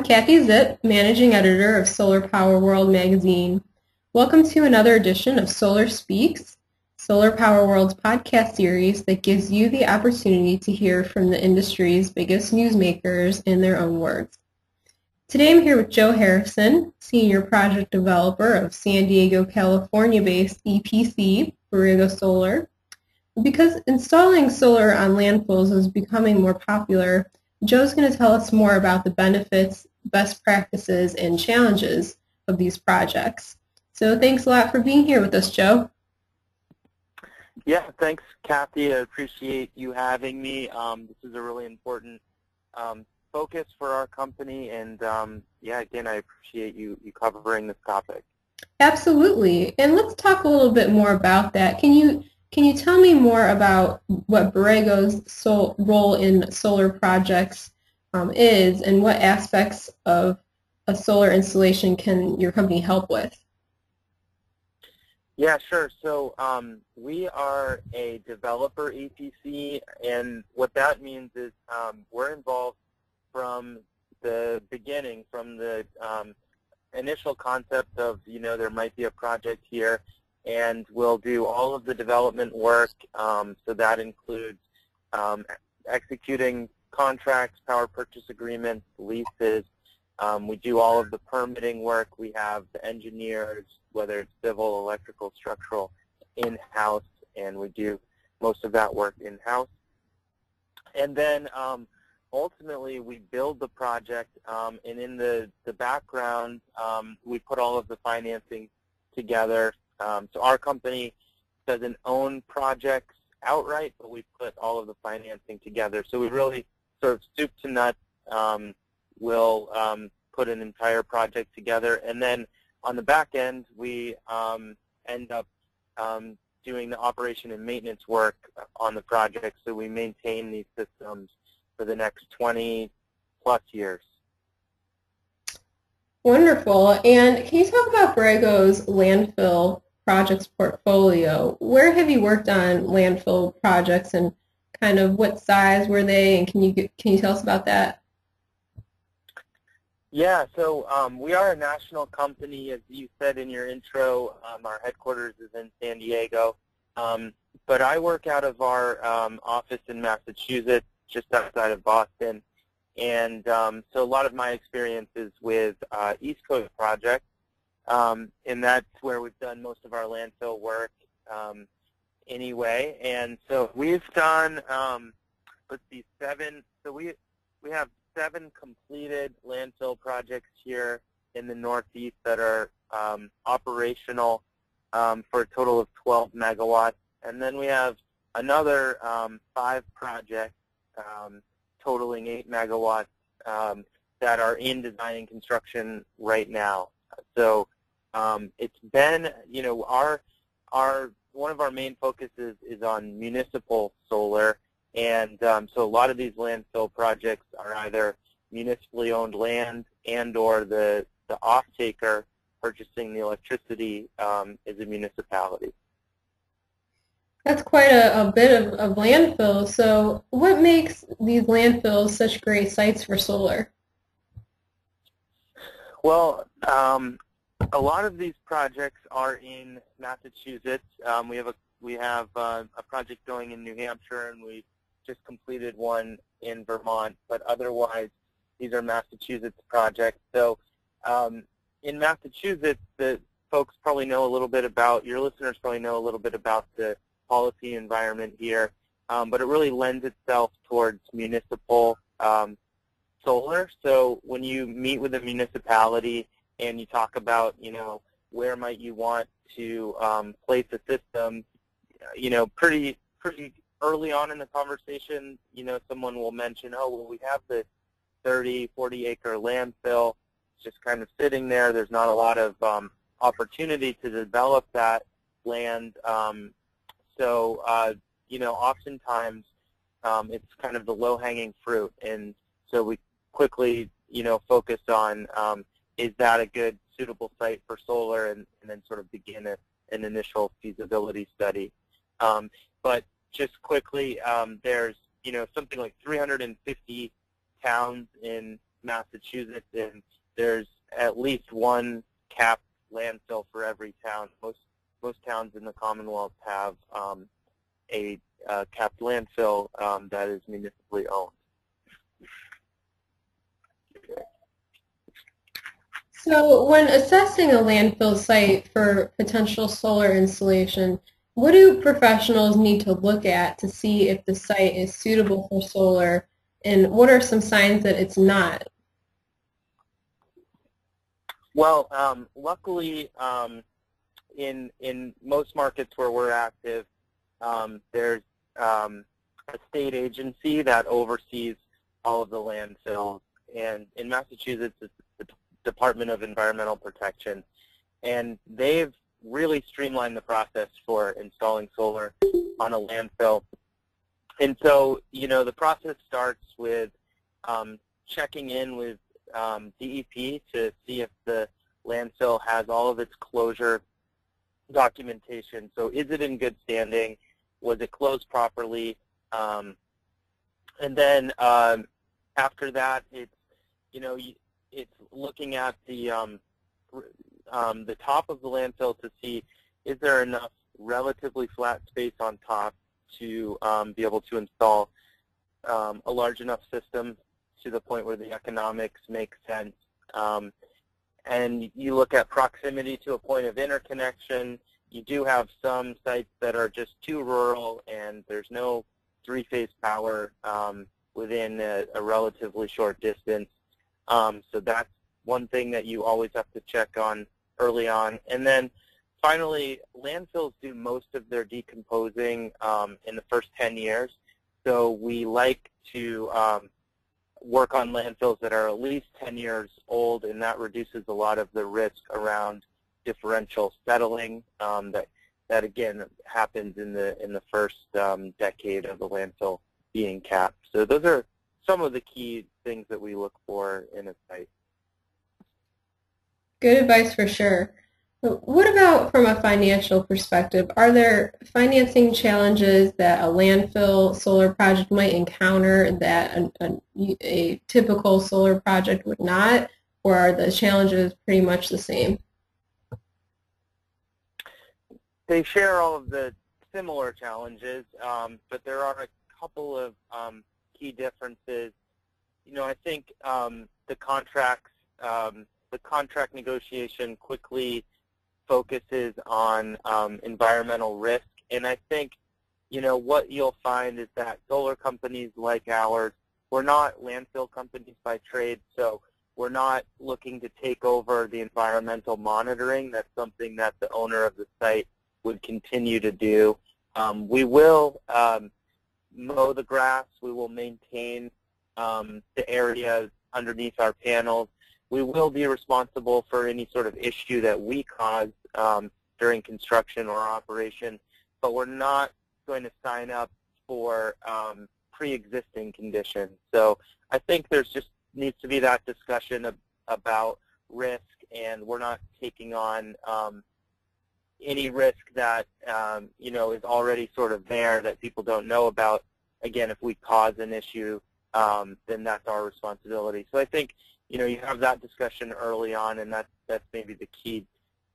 I'm Kathie Zipp, Managing Editor of Solar Power World magazine. Welcome to another edition of Solar Speaks, Solar Power World's podcast series that gives you the opportunity to hear from the industry's biggest newsmakers in their own words. Today I'm here with Joe Harrison, Senior Project Developer of San Diego, California-based EPC, Borrego Solar. Because installing solar on landfills is becoming more popular, Joe's going to tell us more about the benefits, best practices, and challenges of these projects. So thanks a lot for being here with us, Joe. Yeah, thanks, Kathie. I appreciate you having me. Um, this is a really important um, focus for our company, and um, yeah, again, I appreciate you, you covering this topic. Absolutely, and let's talk a little bit more about that. Can you can you tell me more about what Borrego's sol- role in solar projects um, is, and what aspects of a solar installation can your company help with? Yeah, sure. So um, we are a developer EPC, and what that means is um, we're involved from the beginning, from the um, initial concept of, you know, there might be a project here, and we'll do all of the development work. Um, so that includes um, executing contracts, power purchase agreements, leases. Um, we do all of the permitting work. We have the engineers, whether it's civil, electrical, structural, in-house, and we do most of that work in-house. And then um, ultimately we build the project um, and in the, the background um, we put all of the financing together. Um, so our company doesn't own projects outright, but we put all of the financing together. So we really sort of soup to nuts um, will um, put an entire project together. And then on the back end, we um, end up doing the operation and maintenance work on the project. So we maintain these systems for the next 20 plus years. Wonderful. And can you talk about Borrego's landfill projects portfolio? Where have you worked on landfill projects and kind of what size were they and can you can you tell us about that? Yeah, so um, we are a national company. As you said in your intro, um, our headquarters is in San Diego. Um, but I work out of our um, office in Massachusetts just outside of Boston. And um, so a lot of my experience is with uh, East Coast projects, um, and that's where we've done most of our landfill work anyway. And so we've done, um, let's see, seven. So we we have seven completed landfill projects here in the Northeast that are um, operational um, for a total of 12 megawatts. And then we have another five projects um, totaling 8 megawatts um, that are in design and construction right now. So um, it's been, you know, our our one of our main focuses is on municipal solar, and um, so a lot of these landfill projects are either municipally owned land and or the the off-taker purchasing the electricity um, is a municipality. That's quite a, a bit of, of landfill. So what makes these landfills such great sites for solar? Well, um, a lot of these projects are in Massachusetts. Um, we have a we have uh, a project going in New Hampshire, and we just completed one in Vermont. But otherwise, these are Massachusetts projects. So um, in Massachusetts, the folks probably know a little bit about your listeners probably know a little bit about the policy environment here, um, but it really lends itself towards municipal um, solar. So when you meet with a municipality and you talk about, you know, where might you want to um, place a system, you know, pretty pretty early on in the conversation, you know, someone will mention, oh, well, we have this 30, 40 acre landfill just kind of sitting there. There's not a lot of um, opportunity to develop that land um, so, uh, you know, oftentimes um, it's kind of the low-hanging fruit, and so we quickly, you know, focus on um, is that a good, suitable site for solar, and, and then sort of begin a, an initial feasibility study. Um, but just quickly, um, there's, you know, something like 350 towns in Massachusetts, and there's at least one capped landfill for every town. Most most towns in the Commonwealth have um, a uh, capped landfill um, that is municipally owned. So when assessing a landfill site for potential solar installation, what do professionals need to look at to see if the site is suitable for solar and what are some signs that it's not? Well, um, luckily, um, in in most markets where we're active, um, there's um, a state agency that oversees all of the landfills, and in Massachusetts, it's the Department of Environmental Protection, and they've really streamlined the process for installing solar on a landfill. And so, you know, the process starts with um, checking in with um, DEP to see if the landfill has all of its closure documentation. So is it in good standing? Was it closed properly? Um, and then um, after that, it's you know it's looking at the um, um, the top of the landfill to see is there enough relatively flat space on top to um, be able to install um, a large enough system to the point where the economics make sense. Um, and you look at proximity to a point of interconnection. You do have some sites that are just too rural and there's no three-phase power um, within a, a, relatively short distance. Um, so that's one thing that you always have to check on early on. And then finally, landfills do most of their decomposing um, in the first 10 years. So we like to um, work on landfills that are at least 10 years old, and that reduces a lot of the risk around differential settling um, that, that again happens in the, in the first um, decade of the landfill being capped. So those are some of the key things that we look for in a site. Good advice for sure. What about from a financial perspective? Are there financing challenges that a landfill solar project might encounter that a, a, a, typical solar project would not, or are the challenges pretty much the same? They share all of the similar challenges, um, but there are a couple of um, key differences. You know, I think um, the contracts, um, the contract negotiation quickly focuses on um, environmental risk. And I think, you know, what you'll find is that solar companies like ours, we're not landfill companies by trade, so we're not looking to take over the environmental monitoring. That's something that the owner of the site would continue to do. Um, we will um, mow the grass. We will maintain um, the areas underneath our panels. We will be responsible for any sort of issue that we cause um, during construction or operation, but we're not going to sign up for um, pre-existing conditions. So I think there's just needs to be that discussion about risk, and we're not taking on um, any risk that um, you know is already sort of there that people don't know about. Again, if we cause an issue, um, then that's our responsibility. So I think you know you have that discussion early on, and that's that's maybe the key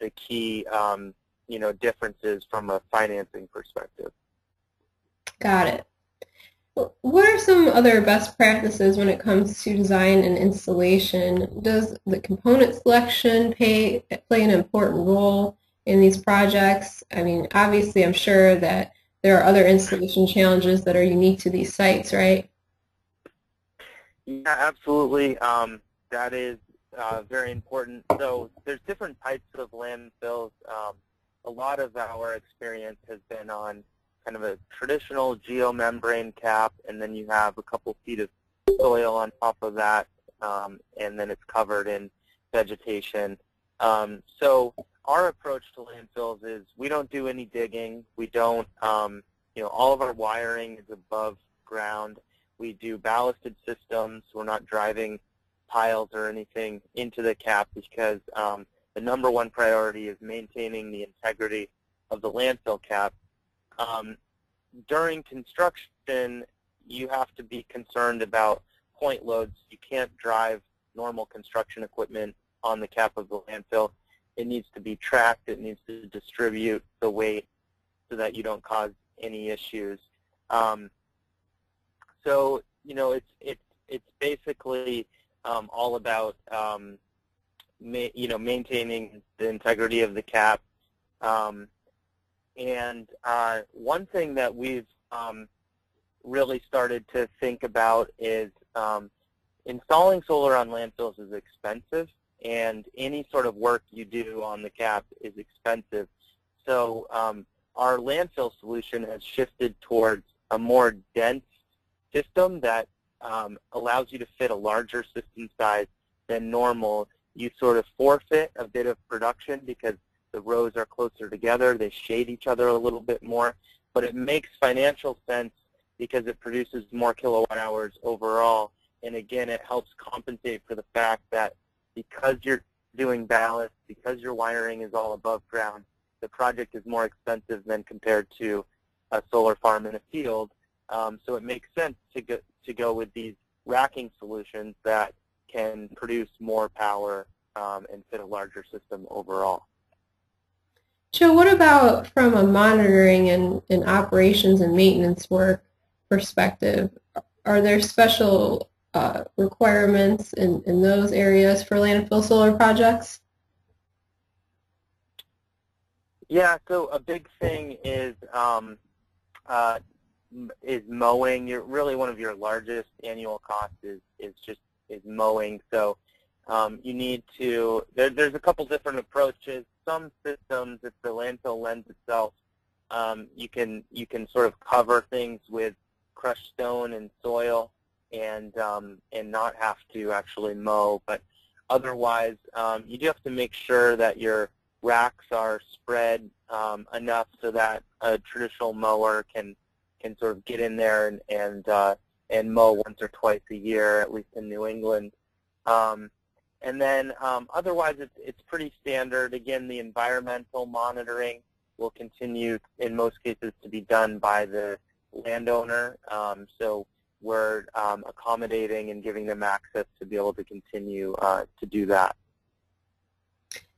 the key um, you know differences from a financing perspective. Got it. What are some other best practices when it comes to design and installation? Does the component selection pay, play an important role in these projects? I mean, obviously, I'm sure that there are other installation challenges that are unique to these sites, right? Yeah, absolutely. Um, that is uh, very important. So there's different types of landfills. Um, a lot of our experience has been on kind of a traditional geomembrane cap, and then you have a couple feet of soil on top of that, um, and then it's covered in vegetation. Um, so our approach to landfills is we don't do any digging. We don't, um, you know, all of our wiring is above ground. We do ballasted systems. We're not driving piles or anything into the cap because um, the number one priority is maintaining the integrity of the landfill cap. Um, during construction, you have to be concerned about point loads. You can't drive normal construction equipment on the cap of the landfill. It needs to be tracked. It needs to distribute the weight so that you don't cause any issues. Um, so you know, it's it's it's basically um, all about um, ma you know maintaining the integrity of the cap. Um, and uh, one thing that we've um, really started to think about is um, installing solar on landfills is expensive, and any sort of work you do on the cap is expensive. So um, our landfill solution has shifted towards a more dense system that um, allows you to fit a larger system size than normal. You sort of forfeit a bit of production because the rows are closer together. They shade each other a little bit more. But it makes financial sense because it produces more kilowatt hours overall. And again, it helps compensate for the fact that because you're doing ballast, because your wiring is all above ground, the project is more expensive than compared to a solar farm in a field. Um, so it makes sense to go, to go with these racking solutions that can produce more power um, and fit a larger system overall. Joe, what about from a monitoring and, and operations and maintenance work perspective? Are there special uh, requirements in, in those areas for landfill solar projects? Yeah, so a big thing is um, uh, is mowing. You're really one of your largest annual costs is is just is mowing. So um, you need to. There, there's a couple different approaches. Some systems, if the landfill lends itself, um, you can you can sort of cover things with crushed stone and soil, and um, and not have to actually mow. But otherwise, um, you do have to make sure that your racks are spread um, enough so that a traditional mower can can sort of get in there and and uh, and mow once or twice a year, at least in New England. Um, and then um, otherwise, it's it's pretty standard. Again, the environmental monitoring will continue in most cases to be done by the landowner. Um, so we're um, accommodating and giving them access to be able to continue uh, to do that.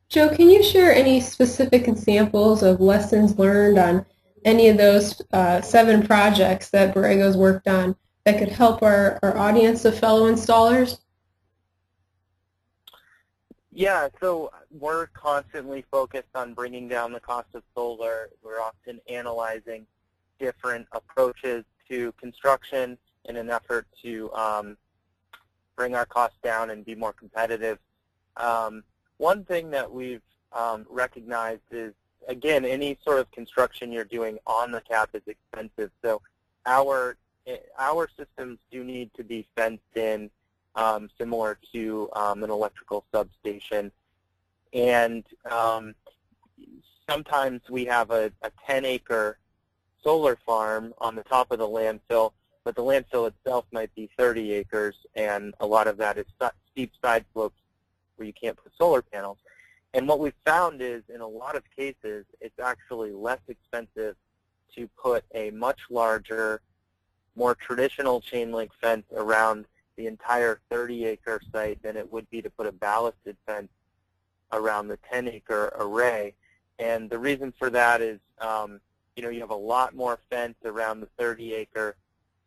Joe, can you share any specific examples of lessons learned on any of those uh, seven projects that Borrego's worked on that could help our, our audience of fellow installers? Yeah, so we're constantly focused on bringing down the cost of solar. We're often analyzing different approaches to construction in an effort to um, bring our costs down and be more competitive. Um, one thing that we've um, recognized is again, any sort of construction you're doing on the cap is expensive. So our our systems do need to be fenced in, um, similar to um, an electrical substation. And um, sometimes we have a, a 10-acre solar farm on the top of the landfill, but the landfill itself might be 30 acres, and a lot of that is steep side slopes where you can't put solar panels. And what we've found is in a lot of cases, it's actually less expensive to put a much larger, more traditional chain link fence around the entire 30-acre site than it would be to put a ballasted fence around the 10-acre array. And the reason for that is, um, you know, you have a lot more fence around the 30-acre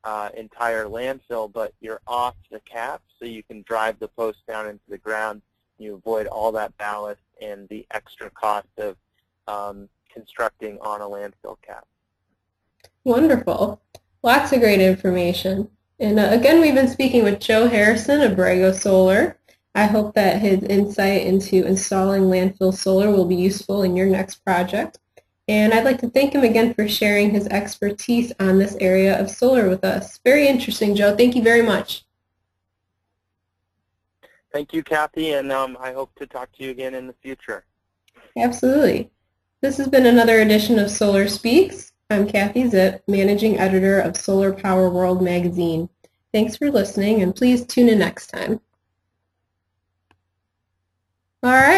uh, entire landfill, but you're off the cap, so you can drive the post down into the ground. You avoid all that ballast and the extra cost of um, constructing on a landfill cap. Wonderful. Lots of great information. And uh, again, we've been speaking with Joe Harrison of Borrego Solar. I hope that his insight into installing landfill solar will be useful in your next project. And I'd like to thank him again for sharing his expertise on this area of solar with us. Very interesting, Joe. Thank you very much. Thank you, Kathie, and um, I hope to talk to you again in the future. Absolutely. This has been another edition of Solar Speaks. I'm Kathie Zipp, Managing Editor of Solar Power World magazine. Thanks for listening, and please tune in next time. All right.